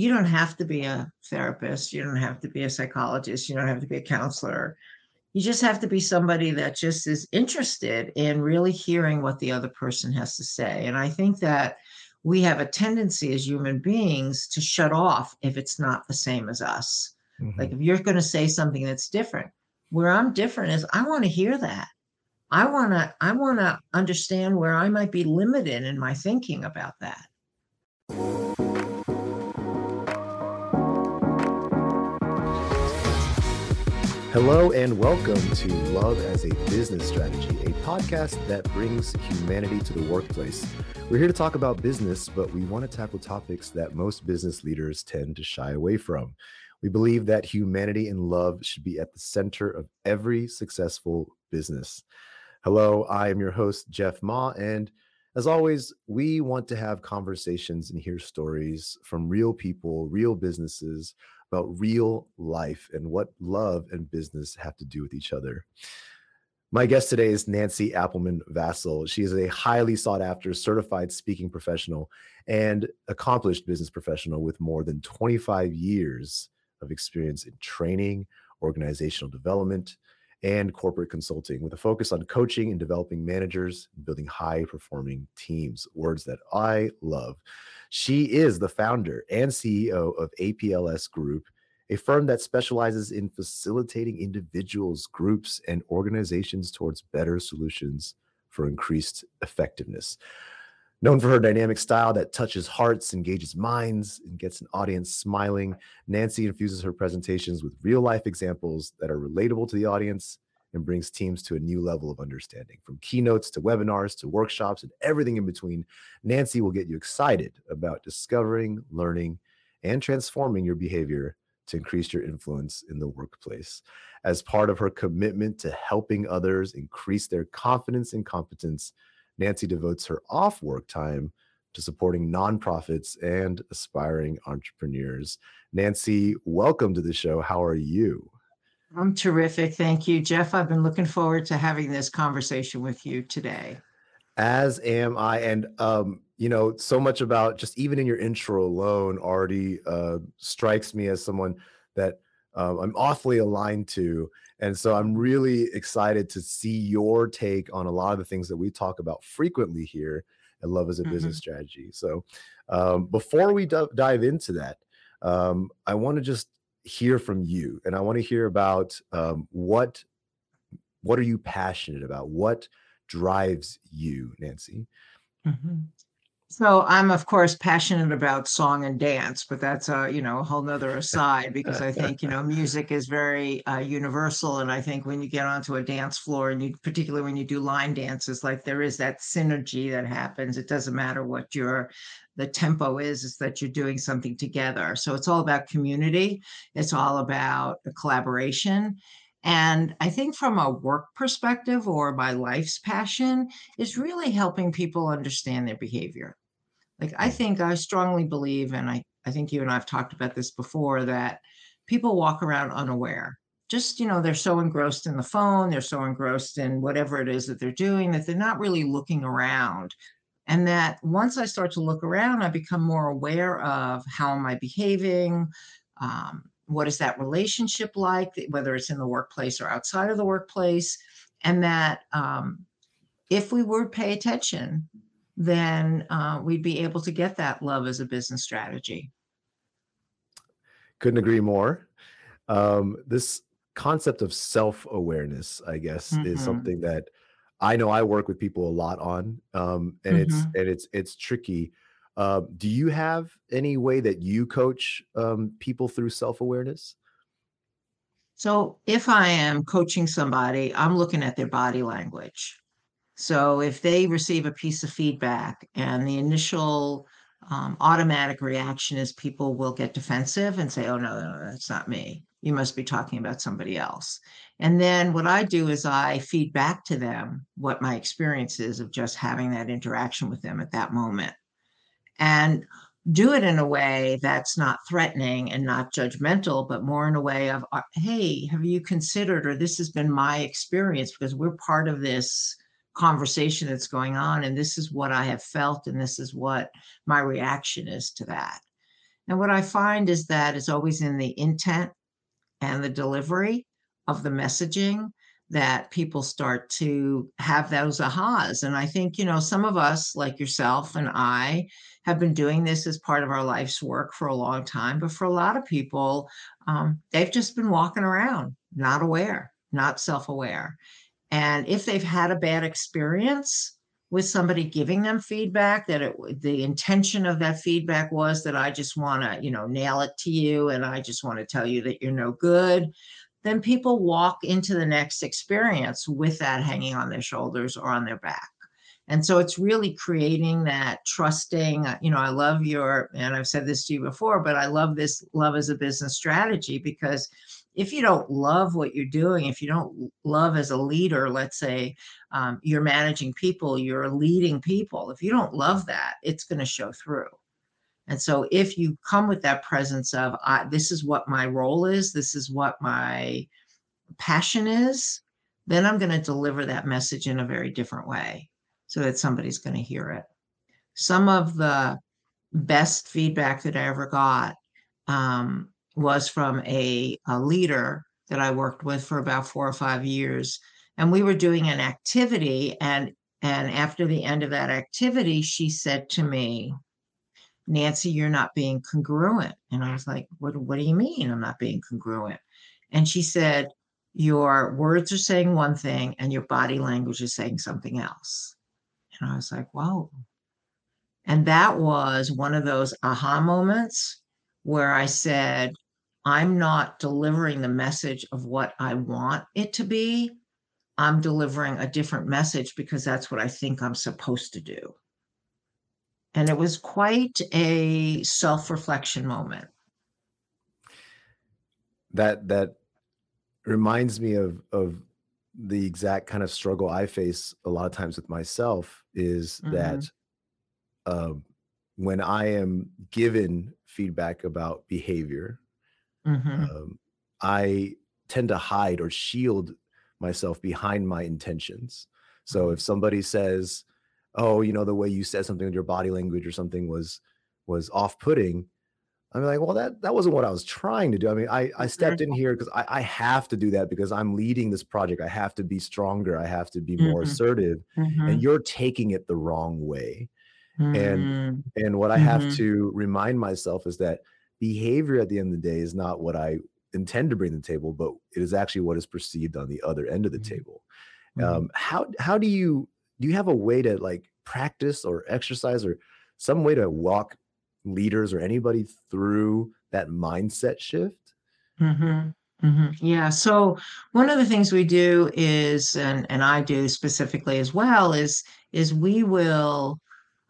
you don't have to be a therapist, you don't have to be a psychologist, you don't have to be a counselor. You just have to be somebody that just is interested in really hearing what the other person has to say. And I think that we have a tendency as human beings to shut off if it's not the same as us. Mm-hmm. Like if you're going to say something that's different, where I'm different is I want to hear that. I want to I want to understand where I might be limited in my thinking about that. Hello and welcome to Love as a Business Strategy, a podcast that brings humanity to the workplace. We're here to talk about business, but we want to tackle topics that most business leaders tend to shy away from. We believe that humanity and love should be at the center of every successful business. Hello, I am your host, Jeff Ma, and as always, we want to have conversations and hear stories from real people, real businesses, about real life and what love and business have to do with each other. My guest today is Nancy Appleman Vassil. She is a highly sought after certified speaking professional and accomplished business professional with more than 25 years of experience in training, organizational development, and corporate consulting with a focus on coaching and developing managers building high performing teams. Words that I love. She is the founder and CEO of APLS Group, a firm that specializes in facilitating individuals, groups, and organizations towards better solutions for increased effectiveness. Known for her dynamic style that touches hearts, engages minds, and gets an audience smiling, Nancy infuses her presentations with real life examples that are relatable to the audience and brings teams to a new level of understanding. From keynotes to webinars to workshops and everything in between, Nancy will get you excited about discovering, learning, and transforming your behavior to increase your influence in the workplace. As part of her commitment to helping others increase their confidence and competence, Nancy devotes her off work time to supporting nonprofits and aspiring entrepreneurs. Nancy, welcome to the show. How are you? I'm terrific. Thank you, Jeff. I've been looking forward to having this conversation with you today. As am I. And, um, you know, so much about just even in your intro alone already uh, strikes me as someone that um, I'm awfully aligned to. And so I'm really excited to see your take on a lot of the things that we talk about frequently here at Love as a mm-hmm. Business Strategy. So um, before we d- dive into that, um, I want to just hear from you and i want to hear about um, what what are you passionate about what drives you nancy mm-hmm. So i'm of course passionate about song and dance but that's a you know a whole nother aside because i think you know music is very uh, universal and i think when you get onto a dance floor and you particularly when you do line dances like there is that synergy that happens. It doesn't matter what your the tempo is is that you're doing something together. So it's all about community. It's all about collaboration. And i think from a work perspective or my life's passion is really helping people understand their behavior like i think i strongly believe and i i think you and i've talked about this before that people walk around unaware. Just you know they're so engrossed in the phone they're so engrossed in whatever it is that they're doing that they're not really looking around. And that once i start to look around i become more aware of how am i behaving um, what is that relationship like whether it's in the workplace or outside of the workplace and that um, if we would pay attention then uh, we'd be able to get that love as a business strategy couldn't agree more um, this concept of self-awareness i guess mm-hmm. is something that I know I work with people a lot on, um, and mm-hmm. it's and it's it's tricky. Uh, do you have any way that you coach um, people through self awareness? So if I am coaching somebody, I'm looking at their body language. So if they receive a piece of feedback and the initial um, automatic reaction is people will get defensive and say, "Oh no, no, that's not me." you must be talking about somebody else. And then what I do is I feed back to them what my experience is of just having that interaction with them at that moment. And do it in a way that's not threatening and not judgmental, but more in a way of, uh, hey, have you considered, or this has been my experience because we're part of this conversation that's going on, and this is what I have felt, and this is what my reaction is to that. And what I find is that it's always in the intent and the delivery of the messaging that people start to have those ahas. And I think, you know, some of us, like yourself and I, have been doing this as part of our life's work for a long time. But for a lot of people, um, they've just been walking around, not aware, not self aware. And if they've had a bad experience, with somebody giving them feedback that it, the intention of that feedback was that I just want to, you know, nail it to you and I just want to tell you that you're no good, then people walk into the next experience with that hanging on their shoulders or on their back. And so it's really creating that trusting, uh, you know, I love your, and I've said this to you before, but I love this love as a business strategy because if you don't love what you're doing, if you don't love as a leader, let's say um, you're managing people, you're leading people, if you don't love that, it's going to show through. And so if you come with that presence of, this is what my role is, this is what my passion is, then I'm going to deliver that message in a very different way so that somebody's going to hear it. Some of the best feedback that I ever got um, was from a, a leader that I worked with for about four or five years. And we were doing an activity. And, and after the end of that activity, she said to me, Nancy, you're not being congruent. And I was like, what, what do you mean I'm not being congruent? And she said, Your words are saying one thing and your body language is saying something else. And I was like, Whoa. And that was one of those aha moments where I said, I'm not delivering the message of what I want it to be. I'm delivering a different message because that's what I think I'm supposed to do. And it was quite a self reflection moment. That, that reminds me of, of the exact kind of struggle I face a lot of times with myself is mm-hmm. that um, when I am given feedback about behavior, mm-hmm. um, I tend to hide or shield myself behind my intentions. So mm-hmm. if somebody says, "Oh, you know, the way you said something with your body language or something was was off-putting," I'm like, "Well, that that wasn't what I was trying to do." I mean, I I stepped in here because I, I have to do that because I'm leading this project. I have to be stronger. I have to be more mm-hmm. assertive, mm-hmm. and you're taking it the wrong way. Mm-hmm. And and what I have mm-hmm. to remind myself is that behavior at the end of the day is not what I intend to bring to the table, but it is actually what is perceived on the other end of the mm-hmm. table. Mm-hmm. Um, how how do you do you have a way to like practice or exercise or some way to walk leaders or anybody through that mindset shift? Mm-hmm. Mm-hmm. Yeah. So one of the things we do is, and and I do specifically as well, is is we will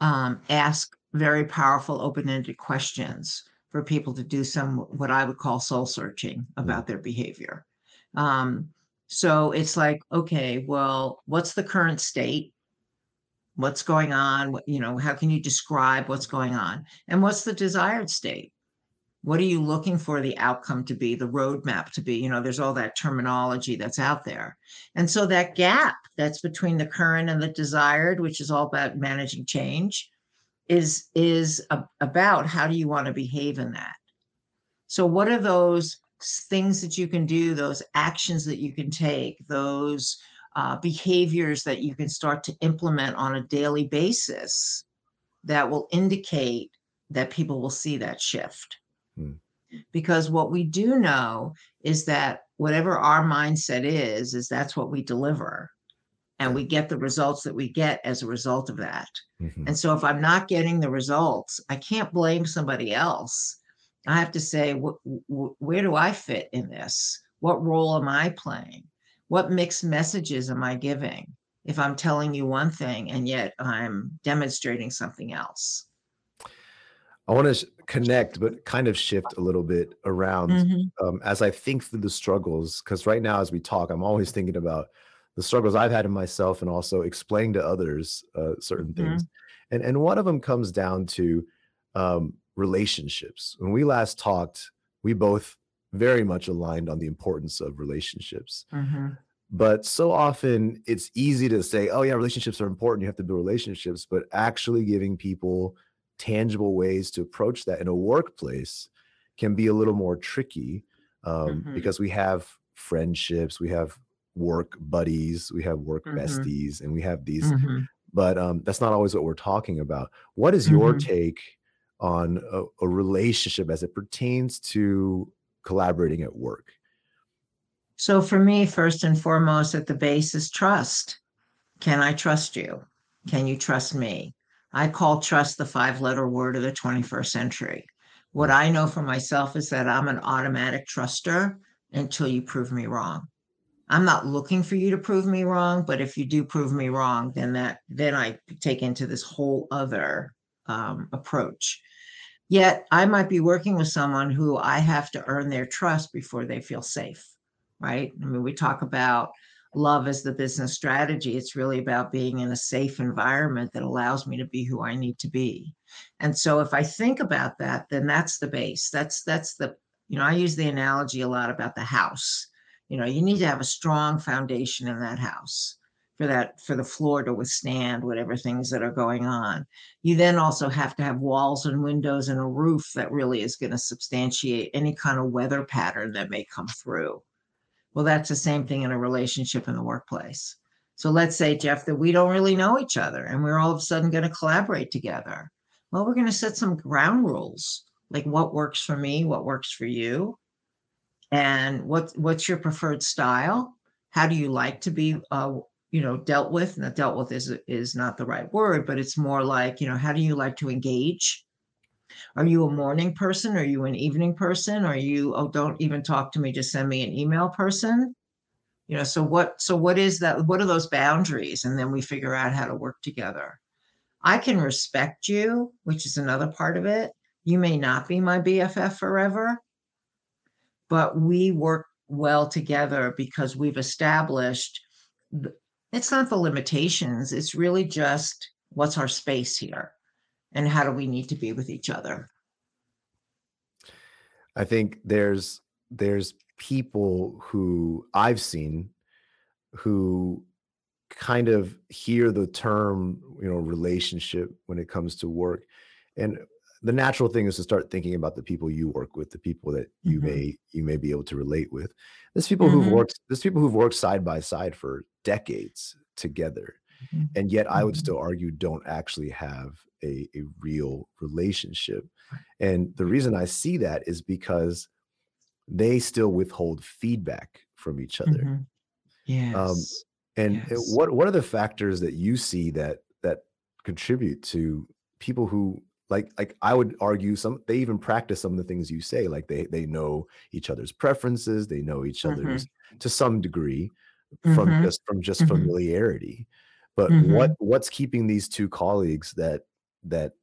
um, ask very powerful open-ended questions for people to do some what I would call soul searching about their behavior. Um, so it's like, okay, well, what's the current state? What's going on? What, you know, how can you describe what's going on? And what's the desired state? What are you looking for the outcome to be, the roadmap to be? You know, there's all that terminology that's out there. And so that gap that's between the current and the desired, which is all about managing change, is is a, about how do you want to behave in that. So what are those things that you can do, those actions that you can take, those uh, behaviors that you can start to implement on a daily basis that will indicate that people will see that shift. Hmm. Because what we do know is that whatever our mindset is, is that's what we deliver. And we get the results that we get as a result of that. Mm-hmm. And so if I'm not getting the results, I can't blame somebody else. I have to say, wh- wh- where do I fit in this? What role am I playing? What mixed messages am I giving if I'm telling you one thing and yet I'm demonstrating something else? I want to connect, but kind of shift a little bit around mm-hmm. um, as I think through the struggles. Because right now, as we talk, I'm always thinking about the struggles I've had in myself and also explaining to others uh, certain mm-hmm. things. And and one of them comes down to um, relationships. When we last talked, we both very much aligned on the importance of relationships. Mm-hmm. But so often it's easy to say, oh, yeah, relationships are important. You have to build relationships. But actually giving people tangible ways to approach that in a workplace can be a little more tricky um, Mhm. because we have friendships, we have work buddies, we have work Mhm. besties, and we have these. Mhm. But um, that's not always what we're talking about. What is your Mhm. take on a, a relationship as it pertains to collaborating at work? So for me, first and foremost, at the base is trust. Can I trust you? Can you trust me? I call trust the five letter word of the 21st century. What I know for myself is that I'm an automatic truster until you prove me wrong. I'm not looking for you to prove me wrong, but if you do prove me wrong, then that then I take into this whole other um, approach. Yet I might be working with someone who I have to earn their trust before they feel safe, right? I mean, we talk about love as the business strategy. It's really about being in a safe environment that allows me to be who I need to be. And so if I think about that, then that's the base. That's that's the, you know, I use the analogy a lot about the house. You know, you need to have a strong foundation in that house for that for the floor to withstand whatever things that are going on. You then also have to have walls and windows and a roof that really is going to substantiate any kind of weather pattern that may come through. Well, that's the same thing in a relationship in the workplace. So let's say, Jeff, that we don't really know each other and we're all of a sudden going to collaborate together. Well, we're going to set some ground rules like what works for me, what works for you, and what what's your preferred style? How do you like to be uh, you know dealt with? And that dealt with is is not the right word, but it's more like, you know, how do you like to engage? Are you a morning person? Are you an evening person? Are you, oh, don't even talk to me, just send me an email person? You know, so what, so what is that? What are those boundaries? And then we figure out how to work together. I can respect you, which is another part of it. You may not be my BFF forever, but we work well together because we've established it's not the limitations, it's really just what's our space here and how do we need to be with each other I think there's there's people who I've seen who kind of hear the term, you know, relationship when it comes to work. And the natural thing is to start thinking about the people you work with, the people that you Mhm. may you may be able to relate with. There's people who've Mhm. worked there's people who've worked side by side for decades together. Mhm. And yet I would Mhm. still argue don't actually have a, a real relationship. And the reason I see that is because they still withhold feedback from each other. Mhm. Yes. And uh, Yes. what what are the factors that you see that that contribute to people who like like I would argue some they even practice some of the things you say like they they know each other's preferences, they know each Mhm. other's to some degree from Mhm. just from just Mhm. familiarity. But what Mhm. what's keeping these two colleagues that that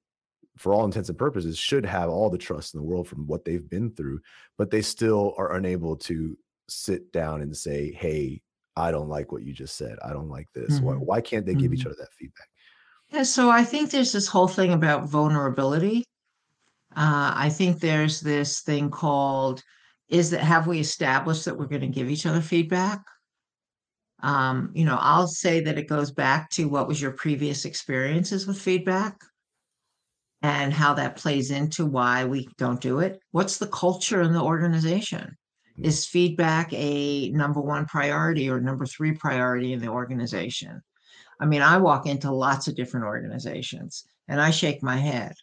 for all intents and purposes should have all the trust in the world from what they've been through, but they still are unable to sit down and say, "Hey, I don't like what you just said. I don't like this." Why Mhm. why can't they give each Mhm. other that feedback? Yeah, so I think there's this whole thing about vulnerability. Uh, I think there's this thing called is that have we established that we're going to give each other feedback? Um, you know, I'll say that it goes back to what was your previous experiences with feedback and how that plays into why we don't do it. What's the culture in the organization? Mm. Is feedback a number one priority or number three priority in the organization? I mean, I walk into lots of different organizations and I shake my head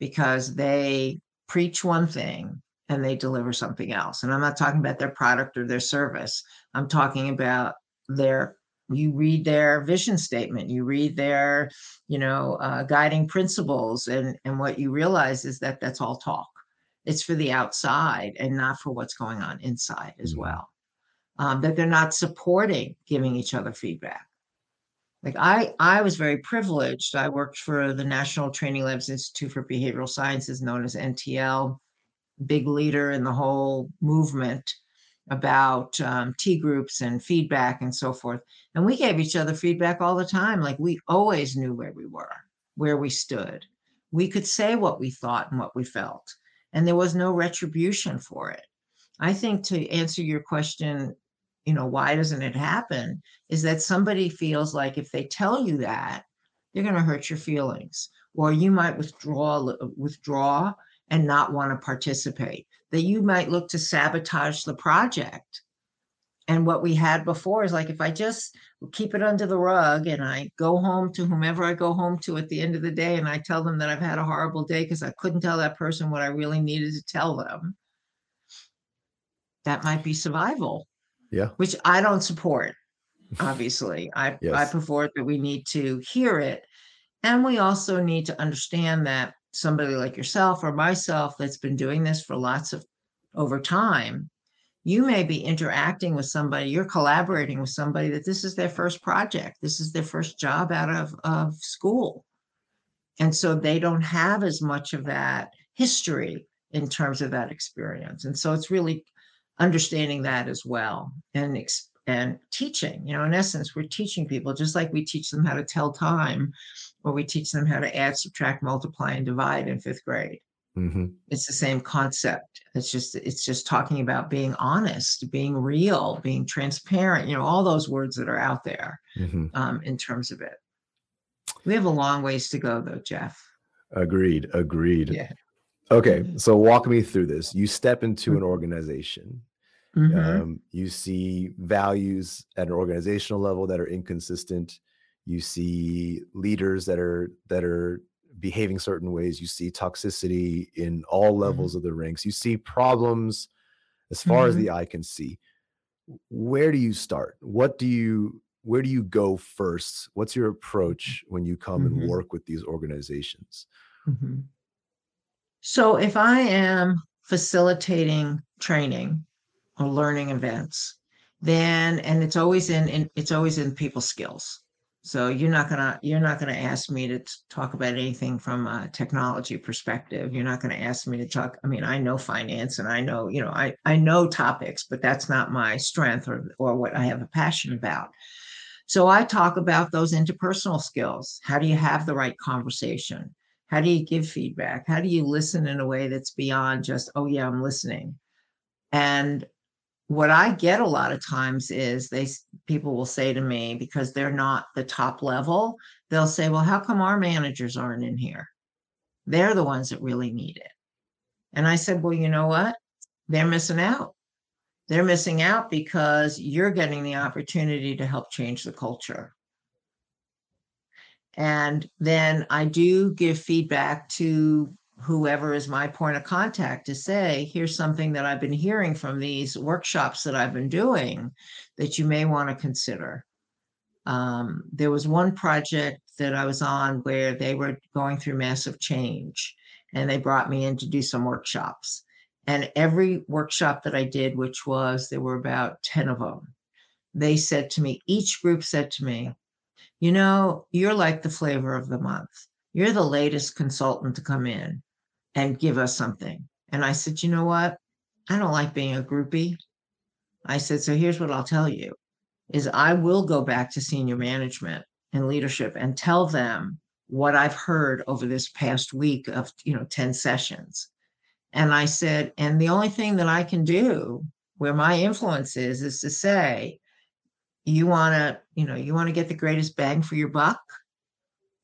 because they preach one thing and they deliver something else. And I'm not talking about their product or their service. I'm talking about their you read their vision statement you read their you know uh, guiding principles and and what you realize is that that's all talk it's for the outside and not for what's going on inside as Mhm. well um, that they're not supporting giving each other feedback like i i was very privileged i worked for the national training labs institute for behavioral sciences known as ntl big leader in the whole movement about um, T groups and feedback and so forth. And we gave each other feedback all the time. Like we always knew where we were, where we stood. We could say what we thought and what we felt, and there was no retribution for it. I think to answer your question, you know, why doesn't it happen? Is that somebody feels like if they tell you that, they're going to hurt your feelings. Or you might withdraw uh, withdraw and not want to participate. That you might look to sabotage the project. And what we had before is like if i just keep it under the rug and i go home to whomever i go home to at the end of the day and i tell them that i've had a horrible day because i couldn't tell that person what i really needed to tell them that might be survival yeah. which i don't support obviously. I yes. i prefer that we need to hear it. And we also need to understand that somebody like yourself or myself that's been doing this for lots of over time you may be interacting with somebody you're collaborating with somebody that this is their first project this is their first job out of, of school. And so they don't have as much of that history in terms of that experience. And so it's really understanding that as well and and teaching you know in essence we're teaching people just like we teach them how to tell time or we teach them how to add subtract multiply and divide in fifth grade mm-hmm. it's the same concept it's just it's just talking about being honest being real being transparent you know all those words that are out there mm-hmm. um, in terms of it we have a long ways to go though jeff agreed agreed yeah okay mm-hmm. so walk me through this you step into an mm-hmm. organization Mm-hmm. Um, you see values at an organizational level that are inconsistent. You see leaders that are that are behaving certain ways. You see toxicity in all mm-hmm. levels mm-hmm. of the ranks. You see problems as far mm-hmm. as the eye can see. Where do you start? What do you where do you go first? What's your approach when you come and mm-hmm. work with these organizations? Mm-hmm. So if I am facilitating training learning events, then and it's always in, in it's always in people skills. So you're not gonna you're not gonna ask me to talk about anything from a technology perspective. You're not gonna ask me to talk. I mean, I know finance and I know you know I I know topics, but that's not my strength or or what I have a passion about. So I talk about those interpersonal skills. How do you have the right conversation? How do you give feedback? How do you listen in a way that's beyond just, oh, yeah, I'm listening? And what I get a lot of times is they people will say to me because they're not the top level, they'll say, "Well, how come our managers aren't in here? They're the ones that really need it." And I said, "Well, you know what? They're missing out. They're missing out because you're getting the opportunity to help change the culture." And then I do give feedback to whoever is my point of contact to say, here's something that I've been hearing from these workshops that I've been doing that you may want to consider. Um, there was one project that I was on where they were going through massive change and they brought me in to do some workshops. And every workshop that I did, which was there were about 10 of them, they said to me, each group said to me, you know, you're like the flavor of the month. You're the latest consultant to come in and give us something. And I said, you know what? I don't like being a groupie. I said, so here's what I'll tell you is I will go back to senior management and leadership and tell them what I've heard over this past week of, you know, 10 sessions. And I said, and the only thing that I can do where my influence is, is to say, you want to, you know, you want to get the greatest bang for your buck,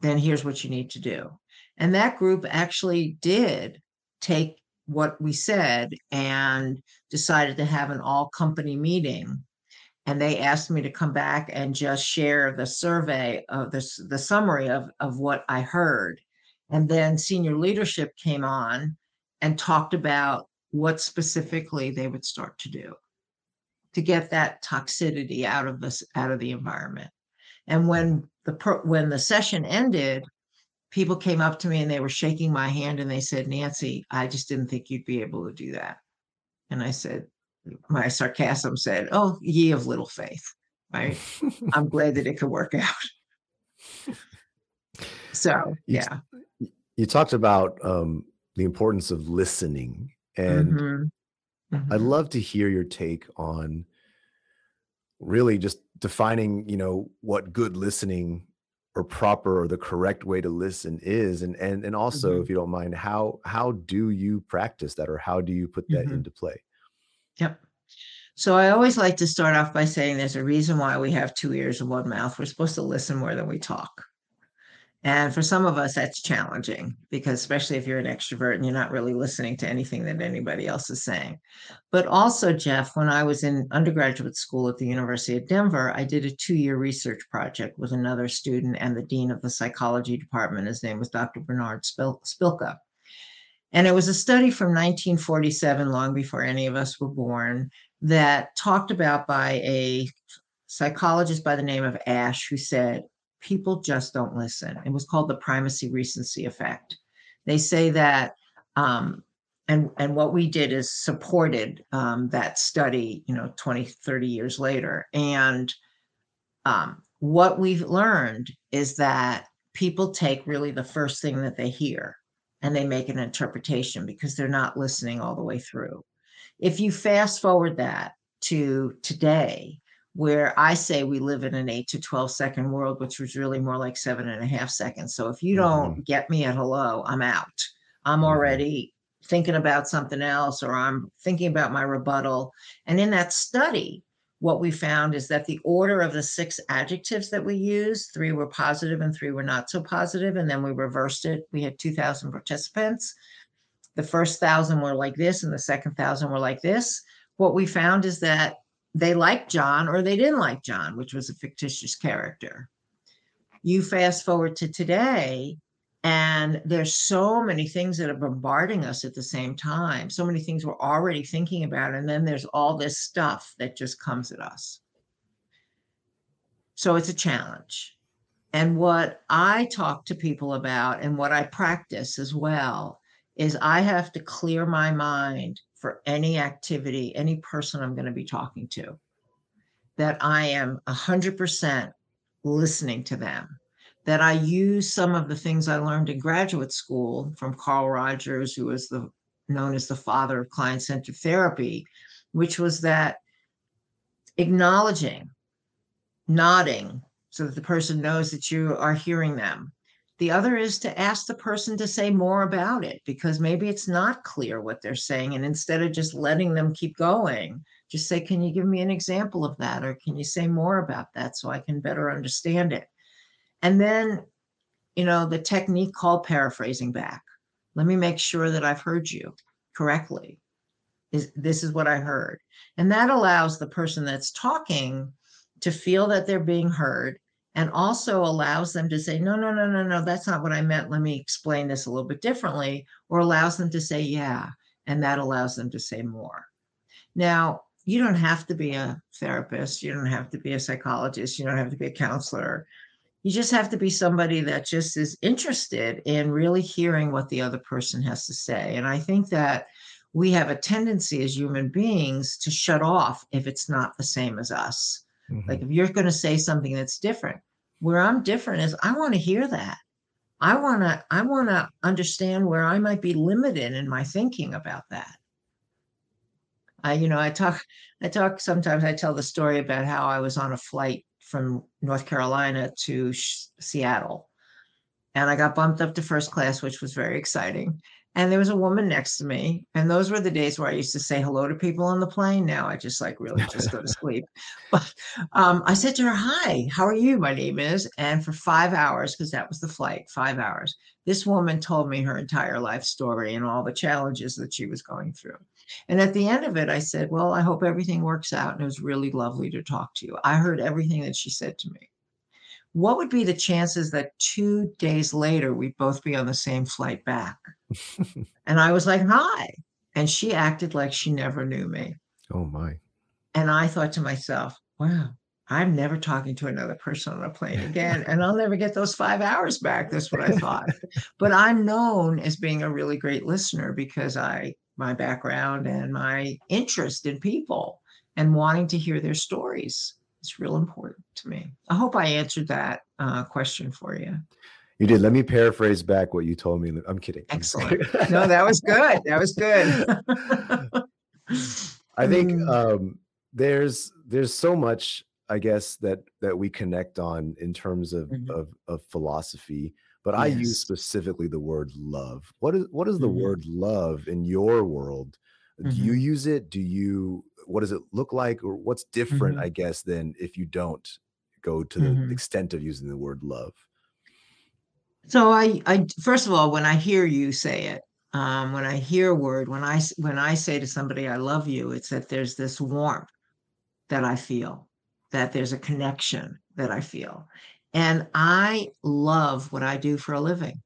then here's what you need to do. And that group actually did take what we said and decided to have an all company meeting. And they asked me to come back and just share the survey of this, the summary of, of what I heard. And then senior leadership came on and talked about what specifically they would start to do to get that toxicity out of this out of the environment. And when the when the session ended, people came up to me and they were shaking my hand and they said, Nancy, I just didn't think you'd be able to do that. And I said, my sarcasm said, Oh, ye of little faith, right? I'm glad that it could work out. so, you, yeah. You talked about um, the importance of listening. And mm-hmm. Mm-hmm. I'd love to hear your take on really just defining, you know, what good listening or proper or the correct way to listen is and and and also mm-hmm. if you don't mind how how do you practice that or how do you put that mm-hmm. into play yep so i always like to start off by saying there's a reason why we have two ears and one mouth we're supposed to listen more than we talk And for some of us, that's challenging because, especially if you're an extrovert and you're not really listening to anything that anybody else is saying. But also, Jeff, when I was in undergraduate school at the University of Denver, I did a two year research project with another student and the dean of the psychology department. His name was Dr. Bernard Spil- Spilka. And it was a study from 1947, long before any of us were born, that talked about by a psychologist by the name of Asch, who said, people just don't listen. It was called the primacy recency effect. They say that, um, and, and what we did is supported um, that study, you know, 20, 30 years later. And um, what we've learned is that people take really the first thing that they hear and they make an interpretation because they're not listening all the way through. If you fast forward that to today, where I say we live in an eight to 12 second world, which was really more like seven and a half seconds. So if you don't mm-hmm. get me at hello, I'm out. I'm mm-hmm. already thinking about something else or I'm thinking about my rebuttal. And in that study, what we found is that the order of the six adjectives that we used, three were positive and three were not so positive, and then we reversed it. We had 2,000 participants. The first thousand were like this, and the second thousand were like this. What we found is that they liked John or they didn't like John, which was a fictitious character. You fast forward to today, and there's so many things that are bombarding us at the same time, so many things we're already thinking about. And then there's all this stuff that just comes at us. So it's a challenge. And what I talk to people about and what I practice as well is I have to clear my mind for any activity, any person I'm going to be talking to, that I am 100% listening to them, that I use some of the things I learned in graduate school from Carl Rogers, who was the known as the father of client-centered therapy, which was that acknowledging, nodding, so that the person knows that you are hearing them, the other is to ask the person to say more about it because maybe it's not clear what they're saying. And instead of just letting them keep going, just say, Can you give me an example of that? Or can you say more about that so I can better understand it? And then, you know, the technique called paraphrasing back. Let me make sure that I've heard you correctly. Is this is what I heard. And that allows the person that's talking to feel that they're being heard and also allows them to say, no, no, no, no, no, that's not what I meant. Let me explain this a little bit differently, or allows them to say, yeah, and that allows them to say more. Now, you don't have to be a therapist, you don't have to be a psychologist, you don't have to be a counselor. You just have to be somebody that just is interested in really hearing what the other person has to say. And I think that we have a tendency as human beings to shut off if it's not the same as us Mm-hmm. Like if you're going to say something that's different, where I'm different is I want to hear that. I want to I want to understand where I might be limited in my thinking about that. I you know, I talk I talk sometimes I tell the story about how I was on a flight from North Carolina to Seattle. And I got bumped up to first class, which was very exciting and there was a woman next to me and those were the days where i used to say hello to people on the plane. Now i just like really just go to sleep. But um, i said to her hi how are you? My name is. And for five hours because that was the flight five hours this woman told me her entire life story and all the challenges that she was going through. And at the end of it i said well i hope everything works out and it was really lovely to talk to you. I heard everything that she said to me. What would be the chances that two days later we'd both be on the same flight back? and I was like, hi. And she acted like she never knew me. Oh, my. And I thought to myself, wow, I'm never talking to another person on a plane again. and I'll never get those five hours back. That's what I thought. but I'm known as being a really great listener because I, my background and my interest in people and wanting to hear their stories is real important to me. I hope I answered that uh, question for you. You did. Let me paraphrase back what you told me. I'm kidding. Excellent. no, that was good. That was good. I think mm. um, there's there's so much I guess that that we connect on in terms of mm-hmm. of, of philosophy. But yes. I use specifically the word love. What is what is the mm-hmm. word love in your world? Mm-hmm. Do you mm-hmm. use it? Do you what does it look like or what's different mm-hmm. i guess than if you don't go to the mm-hmm. extent of using the word love So I, I first of all, when I hear you say it, um, when I hear a word, when I when I say to somebody I love you, it's that there's this warmth that I feel, that there's a connection that I feel. And I love what I do for a living.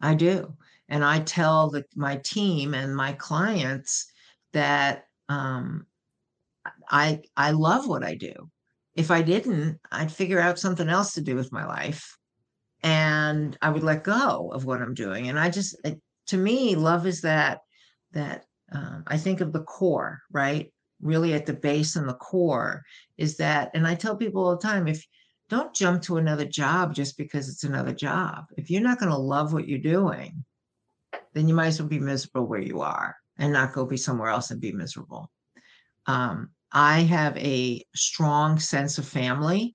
I do. And I tell the, my team and my clients that um, I I love what I do. If I didn't, I'd figure out something else to do with my life and I would let go of what I'm doing. And I just, it, to me, love is that that um, I think of the core, right? Really at the base and the core is that, and I tell people all the time, if don't jump to another job just because it's another job. If you're not going to love what you're doing, then you might as well be miserable where you are and not go be somewhere else and be miserable. Um, I have a strong sense of family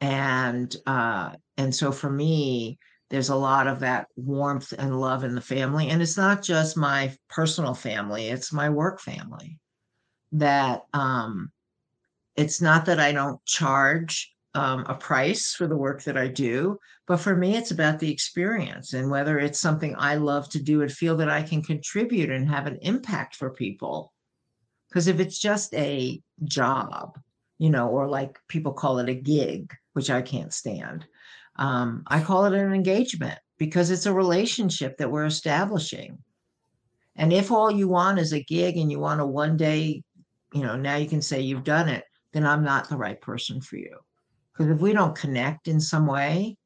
and uh, and so for me there's a lot of that warmth and love in the family and it's not just my personal family it's my work family that um it's not that i don't charge um, a price for the work that i do but for me it's about the experience and whether it's something i love to do and feel that i can contribute and have an impact for people because if it's just a job you know or like people call it a gig which i can't stand um, I call it an engagement because it's a relationship that we're establishing. And if all you want is a gig and you want a one day, you know, now you can say you've done it, then I'm not the right person for you. Because if we don't connect in some way,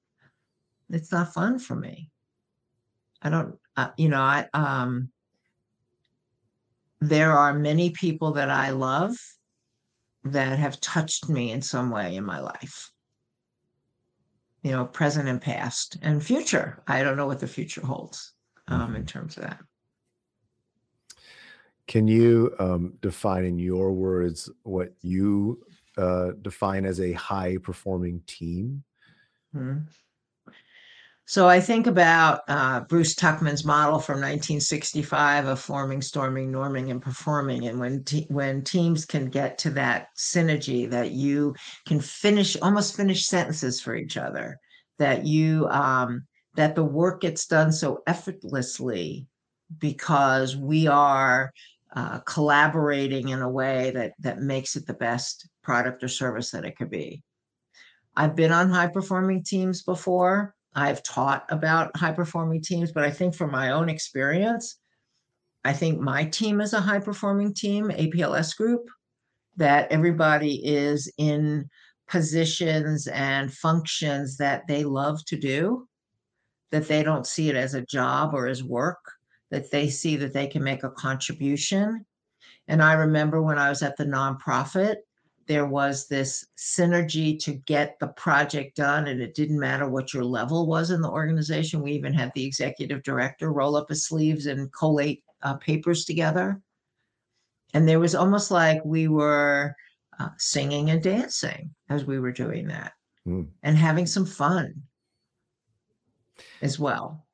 it's not fun for me. I don't, uh, you know, I, um, there are many people that I love that have touched me in some way in my life you know, present and past and future. I don't know what the future holds um, in mm-hmm. terms of that. Can you um, define in your words what you uh, define as a high performing team? Hmm. So I think about uh, Bruce Tuckman's model from 1965 of forming, storming, norming, and performing. And when te- when teams can get to that synergy, that you can finish almost finish sentences for each other, that you um, that the work gets done so effortlessly because we are uh, collaborating in a way that that makes it the best product or service that it could be. I've been on high performing teams before I've taught about high performing teams, but I think from my own experience, I think my team is a high performing team, APLS group, that everybody is in positions and functions that they love to do, that they don't see it as a job or as work, that they see that they can make a contribution. And I remember when I was at the nonprofit, there was this synergy to get the project done and it didn't matter what your level was in the organization we even had the executive director roll up his sleeves and collate uh, papers together and there was almost like we were uh, singing and dancing as we were doing that mm. and having some fun as well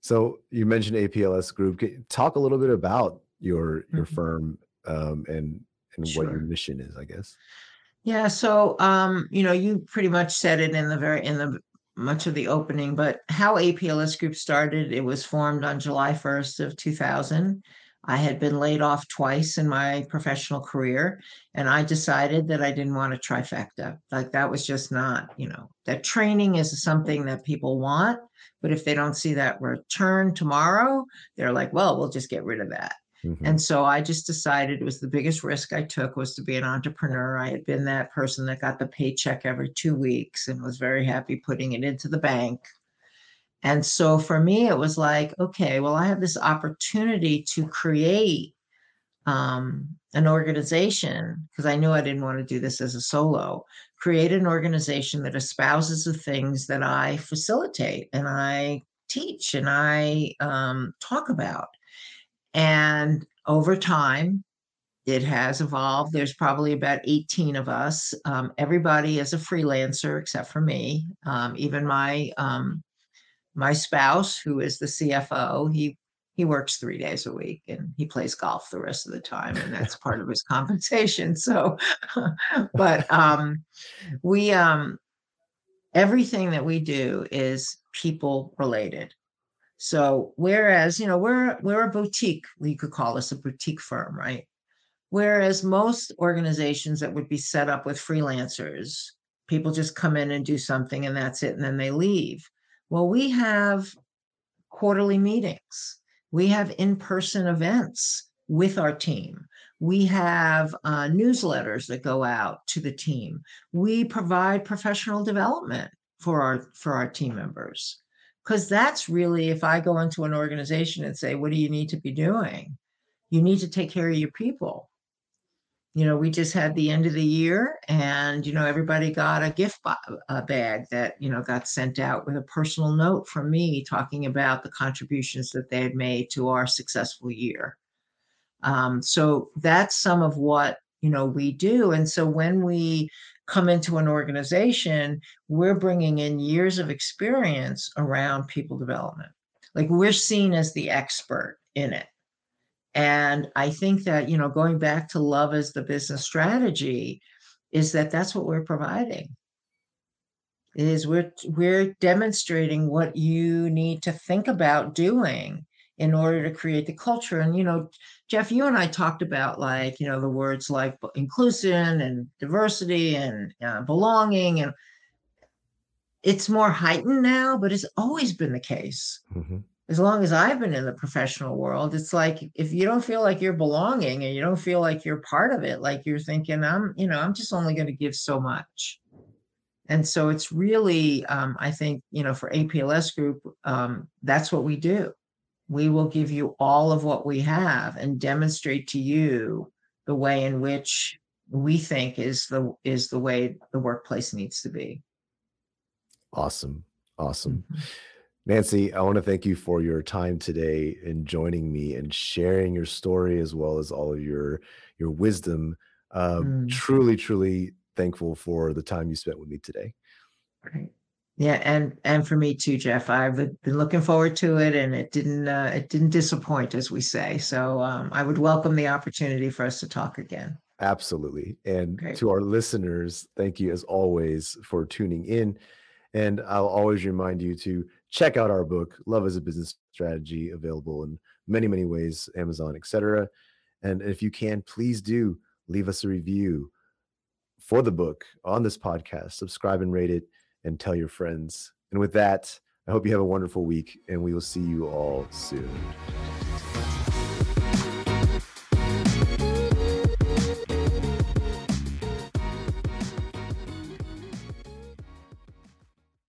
so you mentioned apls group talk a little bit about your your mm-hmm. firm um, and and sure. what your mission is, I guess. Yeah. So, um, you know, you pretty much said it in the very in the much of the opening, but how APLS Group started, it was formed on July 1st of 2000. I had been laid off twice in my professional career, and I decided that I didn't want a trifecta. Like that was just not, you know, that training is something that people want, but if they don't see that return tomorrow, they're like, well, we'll just get rid of that. Mm-hmm. And so I just decided it was the biggest risk I took was to be an entrepreneur. I had been that person that got the paycheck every two weeks and was very happy putting it into the bank. And so for me, it was like, okay, well, I have this opportunity to create um, an organization because I knew I didn't want to do this as a solo. Create an organization that espouses the things that I facilitate and I teach and I um, talk about. And over time, it has evolved. There's probably about 18 of us. Um, everybody is a freelancer except for me. Um, even my um, my spouse, who is the CFO, he he works three days a week and he plays golf the rest of the time, and that's part of his compensation. So, but um, we um, everything that we do is people related. So whereas, you know, we're we're a boutique, you could call us a boutique firm, right? Whereas most organizations that would be set up with freelancers, people just come in and do something and that's it, and then they leave. Well, we have quarterly meetings. We have in-person events with our team. We have uh, newsletters that go out to the team. We provide professional development for our for our team members because that's really if I go into an organization and say, "What do you need to be doing?" You need to take care of your people you know, we just had the end of the year and, you know, everybody got a gift a bag that, you know, got sent out with a personal note from me talking about the contributions that they had made to our successful year. Um, so that's some of what, you know, we do. And so when we come into an organization, we're bringing in years of experience around people development. Like we're seen as the expert in it. And I think that, you know, going back to love as the business strategy is that that's what we're providing. Is we're we're demonstrating what you need to think about doing in order to create the culture. And you know, Jeff, you and I talked about like you know the words like inclusion and diversity and uh, belonging, and it's more heightened now, but it's always been the case. Mm-hmm as long as I've been in the professional world, it's like if you don't feel like you're belonging and you don't feel like you're part of it, like you're thinking, I'm, you know, I'm just only going to give so much. And so it's really, um, I think, you know, for APLS Group, um, that's what we do. We will give you all of what we have and demonstrate to you the way in which we think is the is the way the workplace needs to be. Awesome. Awesome. Mm-hmm. Nancy, I want to thank you for your time today and joining me and sharing your story as well as all of your your wisdom. Uh, mm. Truly, truly thankful for the time you spent with me today. Great. Yeah, and and for me too, Jeff. I've been looking forward to it, and it didn't uh, it didn't disappoint, as we say. So um, I would welcome the opportunity for us to talk again. Absolutely, and Great. to our listeners, thank you as always for tuning in. And I'll always remind you to check out our book, Love as a Business Strategy, available in many, many ways, Amazon, etc. And if you can, please do leave us a review for the book on this podcast. Subscribe and rate it and tell your friends. And with that, I hope you have a wonderful week and we will see you all soon.